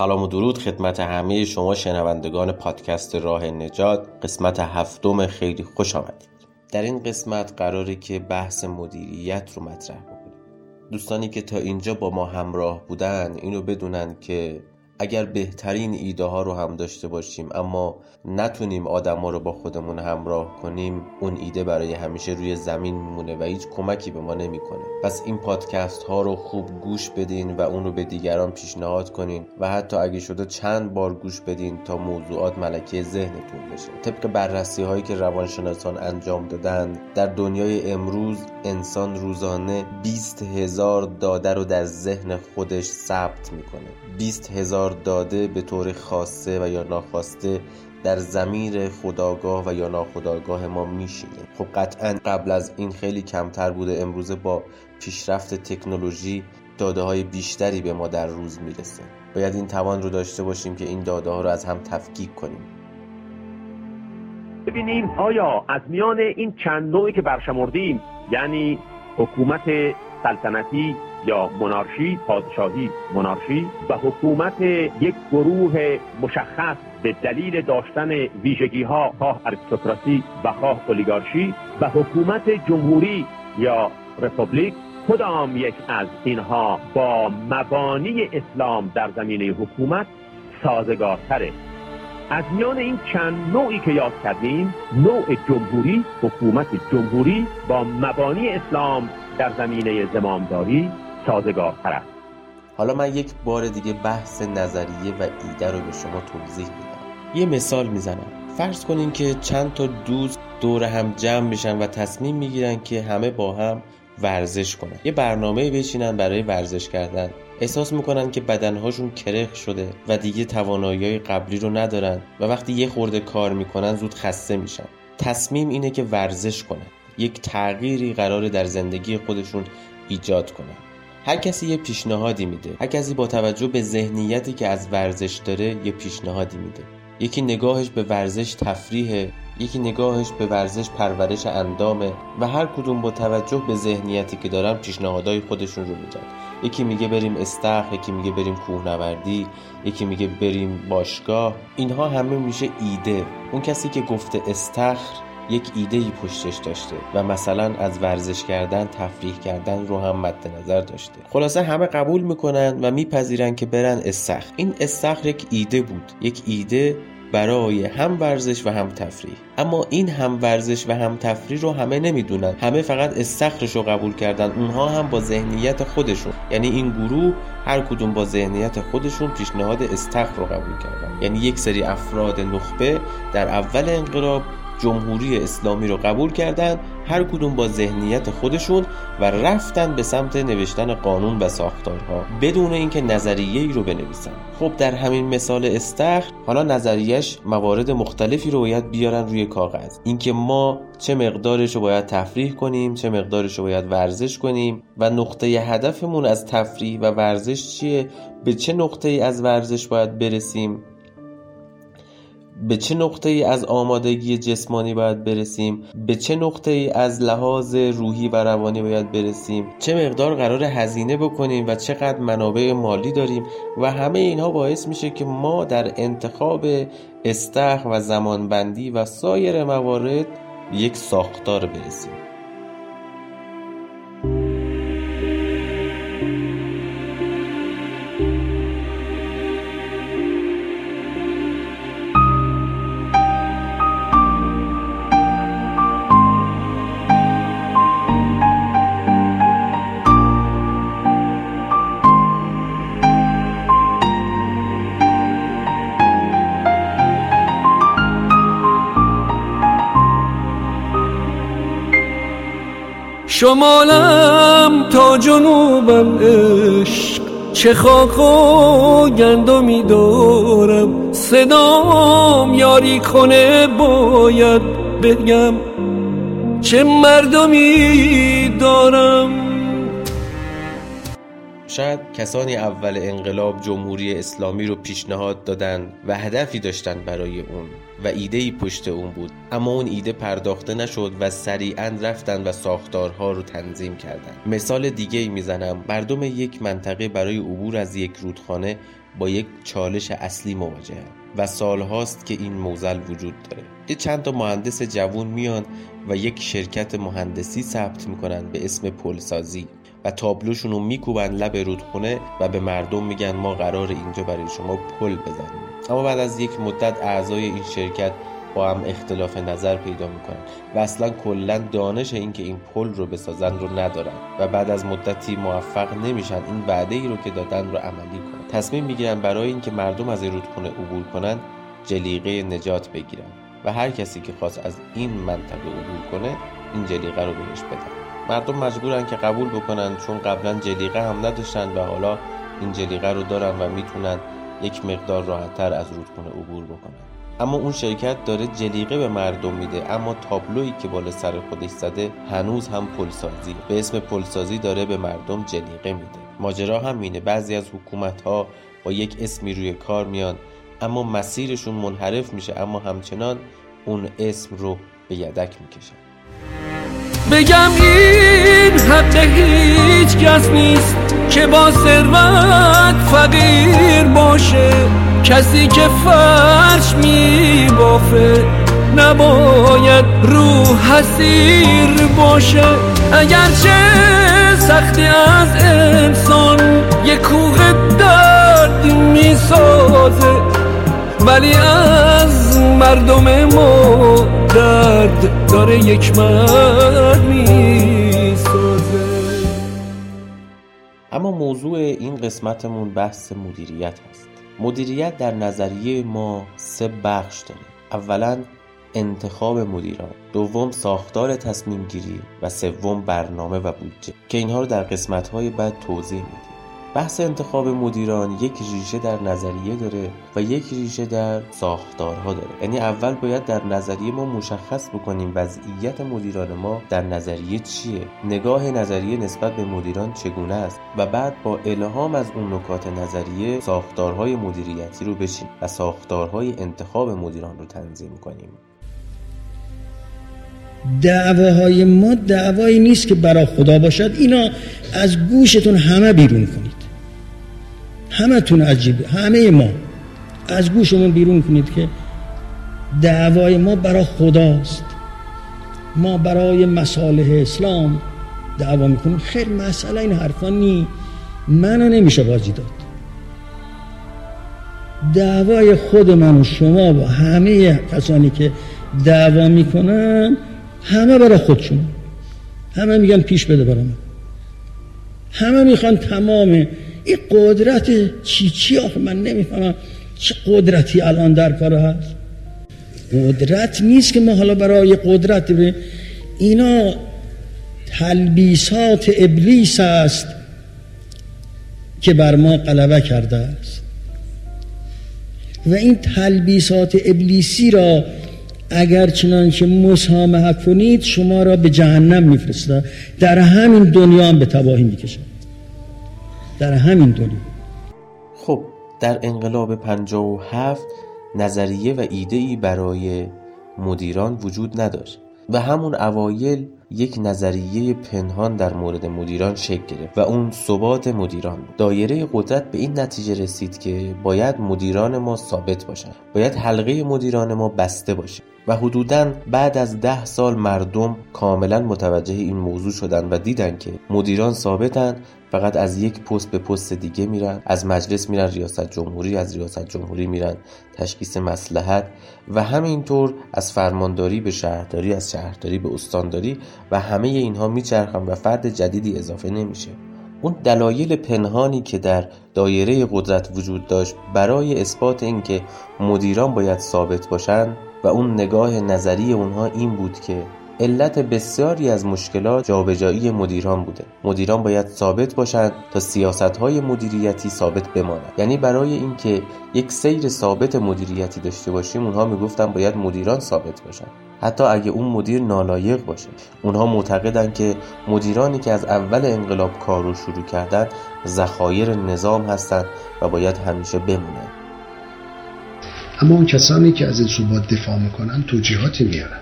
سلام و درود خدمت همه شما شنوندگان پادکست راه نجات. قسمت هفتم خیلی خوش آمدید. در این قسمت قراره که بحث مدیریت رو مطرح بکنیم. دوستانی که تا اینجا با ما همراه بودن اینو بدونن که اگر بهترین ایده ها رو هم داشته باشیم اما نتونیم آدم ها رو با خودمون همراه کنیم اون ایده برای همیشه روی زمین میمونه و هیچ کمکی به ما نمی‌کنه. پس این پادکست ها رو خوب گوش بدین و اون رو به دیگران پیشنهاد کنین و حتی اگه شده چند بار گوش بدین تا موضوعات ملکه ذهنتون بشه. طبق بررسی هایی که روانشناسان انجام دادن در دنیای امروز انسان روزانه 20 هزار داده رو در ذهن خودش ثبت می‌کنه. 20 هزار داده به طور خاصه و یا ناخواسته در زمیر خداگاه و یا ناخداگاه ما میشینه. خب قطعا قبل از این خیلی کمتر بوده. امروزه با پیشرفت تکنولوژی داده های بیشتری به ما در روز می‌رسه. باید این توان رو داشته باشیم که این داده ها رو از هم تفکیک کنیم. ببینیم آیا از میان این چند نوعی که برشمردیم یعنی حکومت سلطنتی یا منارشی پادشاهی منارشی و حکومت یک گروه مشخص به دلیل داشتن ویژگی ها خواه اریستوکراسی و خواه اولیگارشی و حکومت جمهوری یا رپوبلیک کدام یک از اینها با مبانی اسلام در زمینه حکومت سازگارتره؟ از میان این چند نوعی که یاد کردیم نوع جمهوری حکومت جمهوری با مبانی اسلام در زمینه زمامداری سازگارتر است. حالا من یک بار دیگه بحث نظریه و ایده رو به شما توضیح میدم. یه مثال می‌زنم. فرض کنین که چند تا دوست دور هم جمع میشن و تصمیم می‌گیرن که همه با هم ورزش کنن. یه برنامه بچینن برای ورزش کردن. احساس می‌کنن که بدنهاشون کرخ شده و دیگه توانایی قبلی رو ندارن و وقتی یه خورده کار می‌کنن زود خسته میشن. تصمیم اینه که ورزش کنن. یک تغییری قراره در زندگی خودشون ایجاد کنن. هر کسی یه پیشنهادی میده. هر کسی با توجه به ذهنیتی که از ورزش داره یه پیشنهادی میده. یکی نگاهش به ورزش تفریحه یکی نگاهش به ورزش پرورش اندامه و هر کدوم با توجه به ذهنیتی که دارن پیشنهادهای خودشون رو میدن. یکی میگه بریم استخر یکی میگه بریم کوهنوردی یکی میگه بریم باشگاه. اینها همه میشه ایده. اون کسی که گفته استخر یک ایده ای پشتش داشته و مثلا از ورزش کردن تفریح کردن رو هم مد نظر داشته. خلاصه همه قبول می‌کنن و میپذیرن که برن استخر. این استخر یک ایده بود. یک ایده برای هم ورزش و هم تفریح. اما این هم ورزش و هم تفریح رو همه نمی‌دونن. همه فقط استخرش رو قبول کردن. اونها هم با ذهنیت خودشون. یعنی این گروه هر کدوم با ذهنیت خودشون پیشنهاد استخر رو قبول کردن. یعنی یک سری افراد نخبه در اول انقلاب جمهوری اسلامی رو قبول کردن هر کدوم با ذهنیت خودشون و رفتن به سمت نوشتن قانون و ساختارها بدون اینکه نظریه ای رو بنویسن. خب در همین مثال استخر حالا نظریش موارد مختلفی رو باید بیارن روی کاغذ. اینکه ما چه مقدارش رو باید تفریح کنیم چه مقدارش رو باید ورزش کنیم و نقطه هدفمون از تفریح و ورزش چیه؟ به چه نقطه ای از ورزش باید برسیم؟ به چه نقطه ای از آمادگی جسمانی باید برسیم؟ به چه نقطه ای از لحاظ روحی و روانی باید برسیم؟ چه مقدار قرار هزینه بکنیم و چقدر منابع مالی داریم؟ و همه اینها باعث میشه که ما در انتخاب استخ و زمانبندی و سایر موارد یک ساختار برسیم. شمالم تا جنوبم عشق. چه خاک و گندمی دارم. صدام یاری کنه باید بگم. چه مردمی دارم. باشد کسانی اول انقلاب جمهوری اسلامی رو پیشنهاد دادن و هدفی داشتن برای اون و ایده پشت اون بود. اما اون ایده پرداخته نشد و سریعا رفتن و ساختارها رو تنظیم کردن. مثال دیگه ای می‌زنم. مردم یک منطقه برای عبور از یک رودخانه با یک چالش اصلی مواجه و سالهاست که این موزل وجود داره. یه چند تا مهندس جوون میان و یک شرکت مهندسی ثبت می‌کنن به اسم پلسازی. و تابلوشون رو میکوبن لب رودخونه و به مردم میگن ما قرار اینجا برای شما پل بزنیم. اما بعد از یک مدت اعضای این شرکت با هم اختلاف نظر پیدا می‌کنن و اصلا کلا دانش اینکه این پل رو بسازن رو ندارن و بعد از مدتی موفق نمیشن این وعده ای رو که دادن رو عملی کنن. تصمیم می‌گیرن برای اینکه مردم از این رودخونه عبور کنن جلیقه نجات بگیرن و هر کسی که خواست از این منطقه عبور کنه این جلیقه رو بهش بدن. مردم مجبورن که قبول بکنن چون قبلا جلیقه هم نداشتن و حالا این جلیقه رو دارن و می‌تونن یک مقدار راحتتر از رودخونه عبور بکنن. اما اون شرکت داره جلیقه به مردم میده اما تابلویی که بالا سر خودش زده هنوز هم پلسازی. به اسم پلسازی داره به مردم جلیقه میده. ماجرا هم اینه بعضی از حکومت ها با یک اسمی روی کار میان اما مسیرشون منحرف میشه اما همچنان اون اسم رو به یدک می‌کشن. بگم این حق هیچ کس نیست که با ثروت فقیر باشه. کسی که فرش می بافه نباید رو حسیر باشه. اگرچه سختی از انسان یه کوه درد می سازه ولی از مردم ما درد داره یک مرد می سازه اما موضوع این قسمتمون بحث مدیریت هست. مدیریت در نظریه ما سه بخش داره. اولا انتخاب مدیران دوم ساختار تصمیم گیری و سوم برنامه و بودجه که اینها رو در قسمت های بعد توضیح میدیم. بحث انتخاب مدیران یک ریشه در نظریه داره و یک ریشه در ساختارها داره. یعنی اول باید در نظریه ما مشخص بکنیم وضعیت مدیران ما در نظریه چیه. نگاه نظریه نسبت به مدیران چگونه است؟ و بعد با الهام از اون نکات نظریه ساختارهای مدیریتی رو بچیم و ساختارهای انتخاب مدیران رو تنظیم کنیم. دعواهای ما دعوایی نیست که برای خدا باشد. اینا از گوشتون همه بیرون کنید. همه عجیب. همه ما. از گوشمون بیرون کنید که دعوای ما برای خداست. ما برای مصالح اسلام دعوا می‌کنیم. خیر مسئله این حرفا نی منو نمیشه بازی داد. دعوای خود من و شما و همه کسانی که دعوا می‌کنن همه برای خودشون. همه میگن پیش بده برای من. همه می‌خوان تمام این قدرت چی چی آخه من نمی‌فهمم. چه قدرتی الان در کار هست؟ قدرت نیست که ما حالا برای قدرت بریم اینا تلبیسات ابلیس است که بر ما غلبه کرده است. و این تلبیسات ابلیسی را اگر چنانچه مسامحه کنید شما را به جهنم میفرسته در همین دنیا هم به تباهی می‌کشه در همین دنیا. خب در انقلاب 57 نظریه و ایده ای برای مدیران وجود نداشت و همون اوایل یک نظریه پنهان در مورد مدیران شکل گرفت و اون ثبات مدیران دایره قدرت به این نتیجه رسید که باید مدیران ما ثابت باشن. باید حلقه مدیران ما بسته باشه و حدودا بعد از ده سال مردم کاملا متوجه این موضوع شدن و دیدن که مدیران ثابتن فقط از یک پست به پست دیگه میرن از مجلس میرن ریاست جمهوری از ریاست جمهوری میرن تشخیص مسلحت و همینطور از فرمانداری به شهرداری از شهرداری به استانداری و همه اینها میچرخن و فرد جدیدی اضافه نمیشه. اون دلایل پنهانی که در دایره قدرت وجود داشت برای اثبات اینکه مدیران باید ثابت باشند و اون نگاه نظری اونها این بود که علت بسیاری از مشکلات جابجایی مدیران بوده. مدیران باید ثابت باشند تا سیاست های مدیریتی ثابت بماند. یعنی برای اینکه یک سیر ثابت مدیریتی داشته باشیم اونها می‌گفتن باید مدیران ثابت باشن حتی اگه اون مدیر نالایق باشه. اونها معتقدن که مدیرانی که از اول انقلاب کار رو شروع کردن ذخایر نظام هستند و باید همیشه بمونن. اما اون کسانی که از این ثبات دفاع می‌کنن توجیهاتی میارن.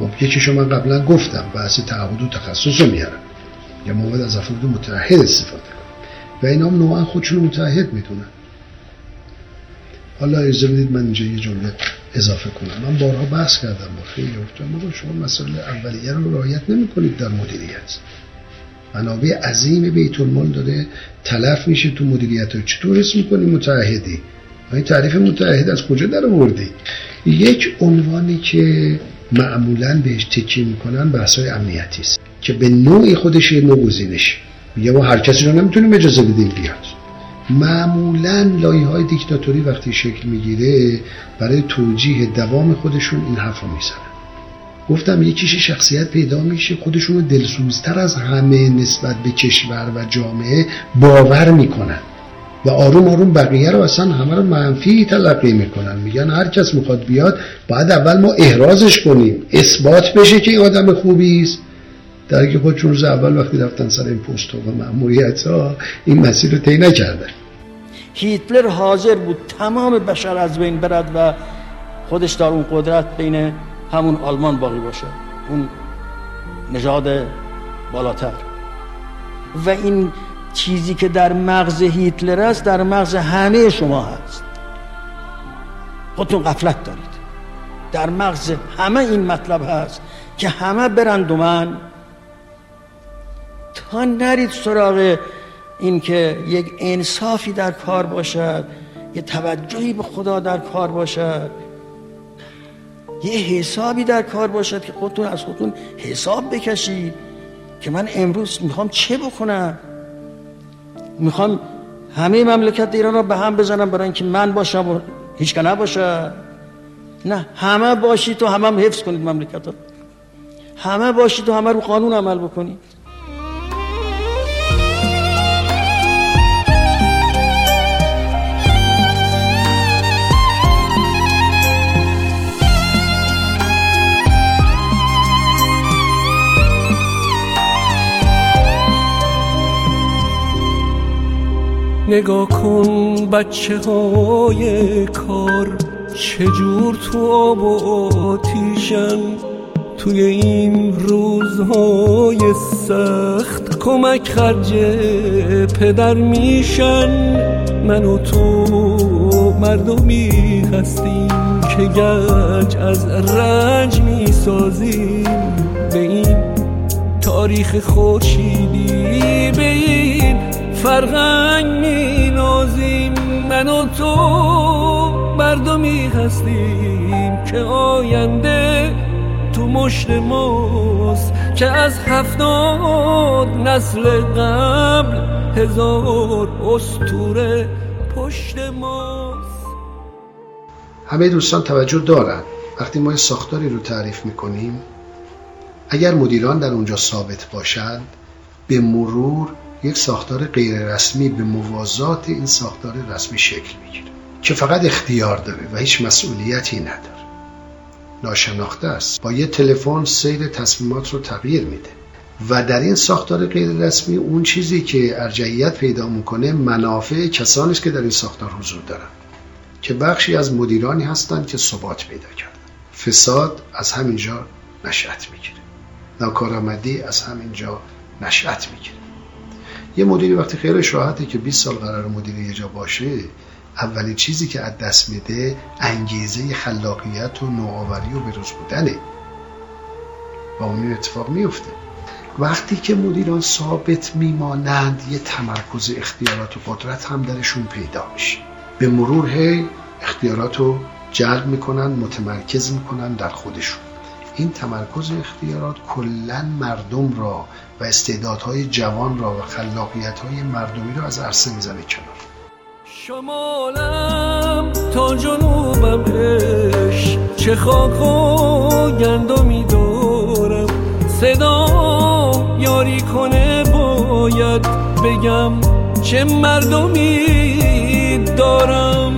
خب یکی شما قبلا گفتم بحث تعهد و تخصص رو میارن یا ما باید از افراد متحد استفاده کنیم و اینا هم نوعا خودشون متحد می‌دونن. حالا اجازه بدید من اینجا یه جمله اضافه کنم. من بارها بحث کردم با خیلی افتاد شما مسئله اولیه رو رعایت نمی‌کنید در مدیریت. منابع عظیم بیت المال داره تلف میشه تو مدیریت رو چطور اسم می‌کنی متحدی این تعریف متحد از کجا در آوردی؟ یک عنوانی که معمولا بهش تکیه می‌کنن بحث های امنیتی است که به نوعی خودش یه نوع گزینش میگه ما هر کسی رو نمی‌تونیم اجازه بدیم بیاد. معمولا لایه های دیکتاتوری وقتی شکل می‌گیره برای توجیه دوام خودشون این حرف رو می‌زنن. گفتم یکیش شخصیت پیدا میشه خودشون رو دلسوزتر از همه نسبت به کشور و جامعه باور می‌کنن. و آروم آروم بقیه رو اصلا همه رو منفی تلقی می‌کنن. میگن هر کس می‌خواد بیاد باید اول ما احرازش کنیم. اثبات بشه که این آدم خوبی است. در که خودشون روز اول وقتی رفتن سر این پست و مأموریت ها این مسیر رو طی نکردن. هیتلر حاضر بود تمام بشر از بین برد و خودش در اون قدرت بین همون آلمان باقی باشه. اون نژاد بالاتر. و این چیزی که در مغز هیتلر است در مغز همه شما هست. خودتون قفلت دارید. در مغز همه این مطلب هست که همه برند و من تا نرید سراغ این که یک انصافی در کار باشد یه توجهی به خدا در کار باشد. یه حسابی در کار باشد که خودتون از خودتون حساب بکشید که من امروز می‌خوام چه بکنم؟ می‌خوام همه مملکت ایران رو به هم بزنم برای اینکه من باشم و هیچ نباشه. نه همه باشید تو همه هم حفظ کنید مملکت رو. همه باشید و همه رو قانون عمل بکنید نگاه کن بچه های کار چجور تو آب و آتیشن؟ توی این روزهای سخت کمک خرج پدر میشن. من و تو مردمی هستیم که گنج از رنج می‌سازیم. به این تاریخ این فرهنگ می نازیم من و تو مردمی هستیم که آینده تو مشت ماست. که از هفتاد نسل قبل هزار استوره پشت ماست. همه دوستان توجه دارن. وقتی ما ساختاری رو تعریف می‌کنیم اگر مدیران در اونجا ثابت باشند به مرور یک ساختار غیررسمی به موازات این ساختار رسمی شکل می‌گیره که فقط اختیار داره و هیچ مسئولیتی نداره. ناشناخته است. با یه تلفن سیر تصمیمات رو تغییر میده. و در این ساختار غیررسمی اون چیزی که ارجعیت پیدا می‌کنه منافع کسانی است که در این ساختار حضور دارن که بخشی از مدیرانی هستند که ثبات پیدا کردن. فساد از همینجا نشأت می‌گیره. ناکارآمدی از همینجا نشأت می‌گیره. یه مدیری وقتی خیلی راحته که 20 سال قرار مدیر یه جا باشه اولین چیزی که از دست میده انگیزه خلاقیت و نوآوری و بروز بودنه. و اون اتفاق میفته. وقتی که مدیران ثابت میمانند یه تمرکز اختیارات و قدرت هم درشون پیدا میشه. به مرور هی اختیارات رو جلب می‌کنن متمرکز می‌کنن در خودشون. این تمرکز اختیارات کلا مردم را و استعدادهای جوان را و خلاقیتهای مردمی را از عرصه می‌زنه کنار. شمالم تا جنوبم اش چه خاک و گندمی دارم صدا یاری کنه باید بگم چه مردمی دارم.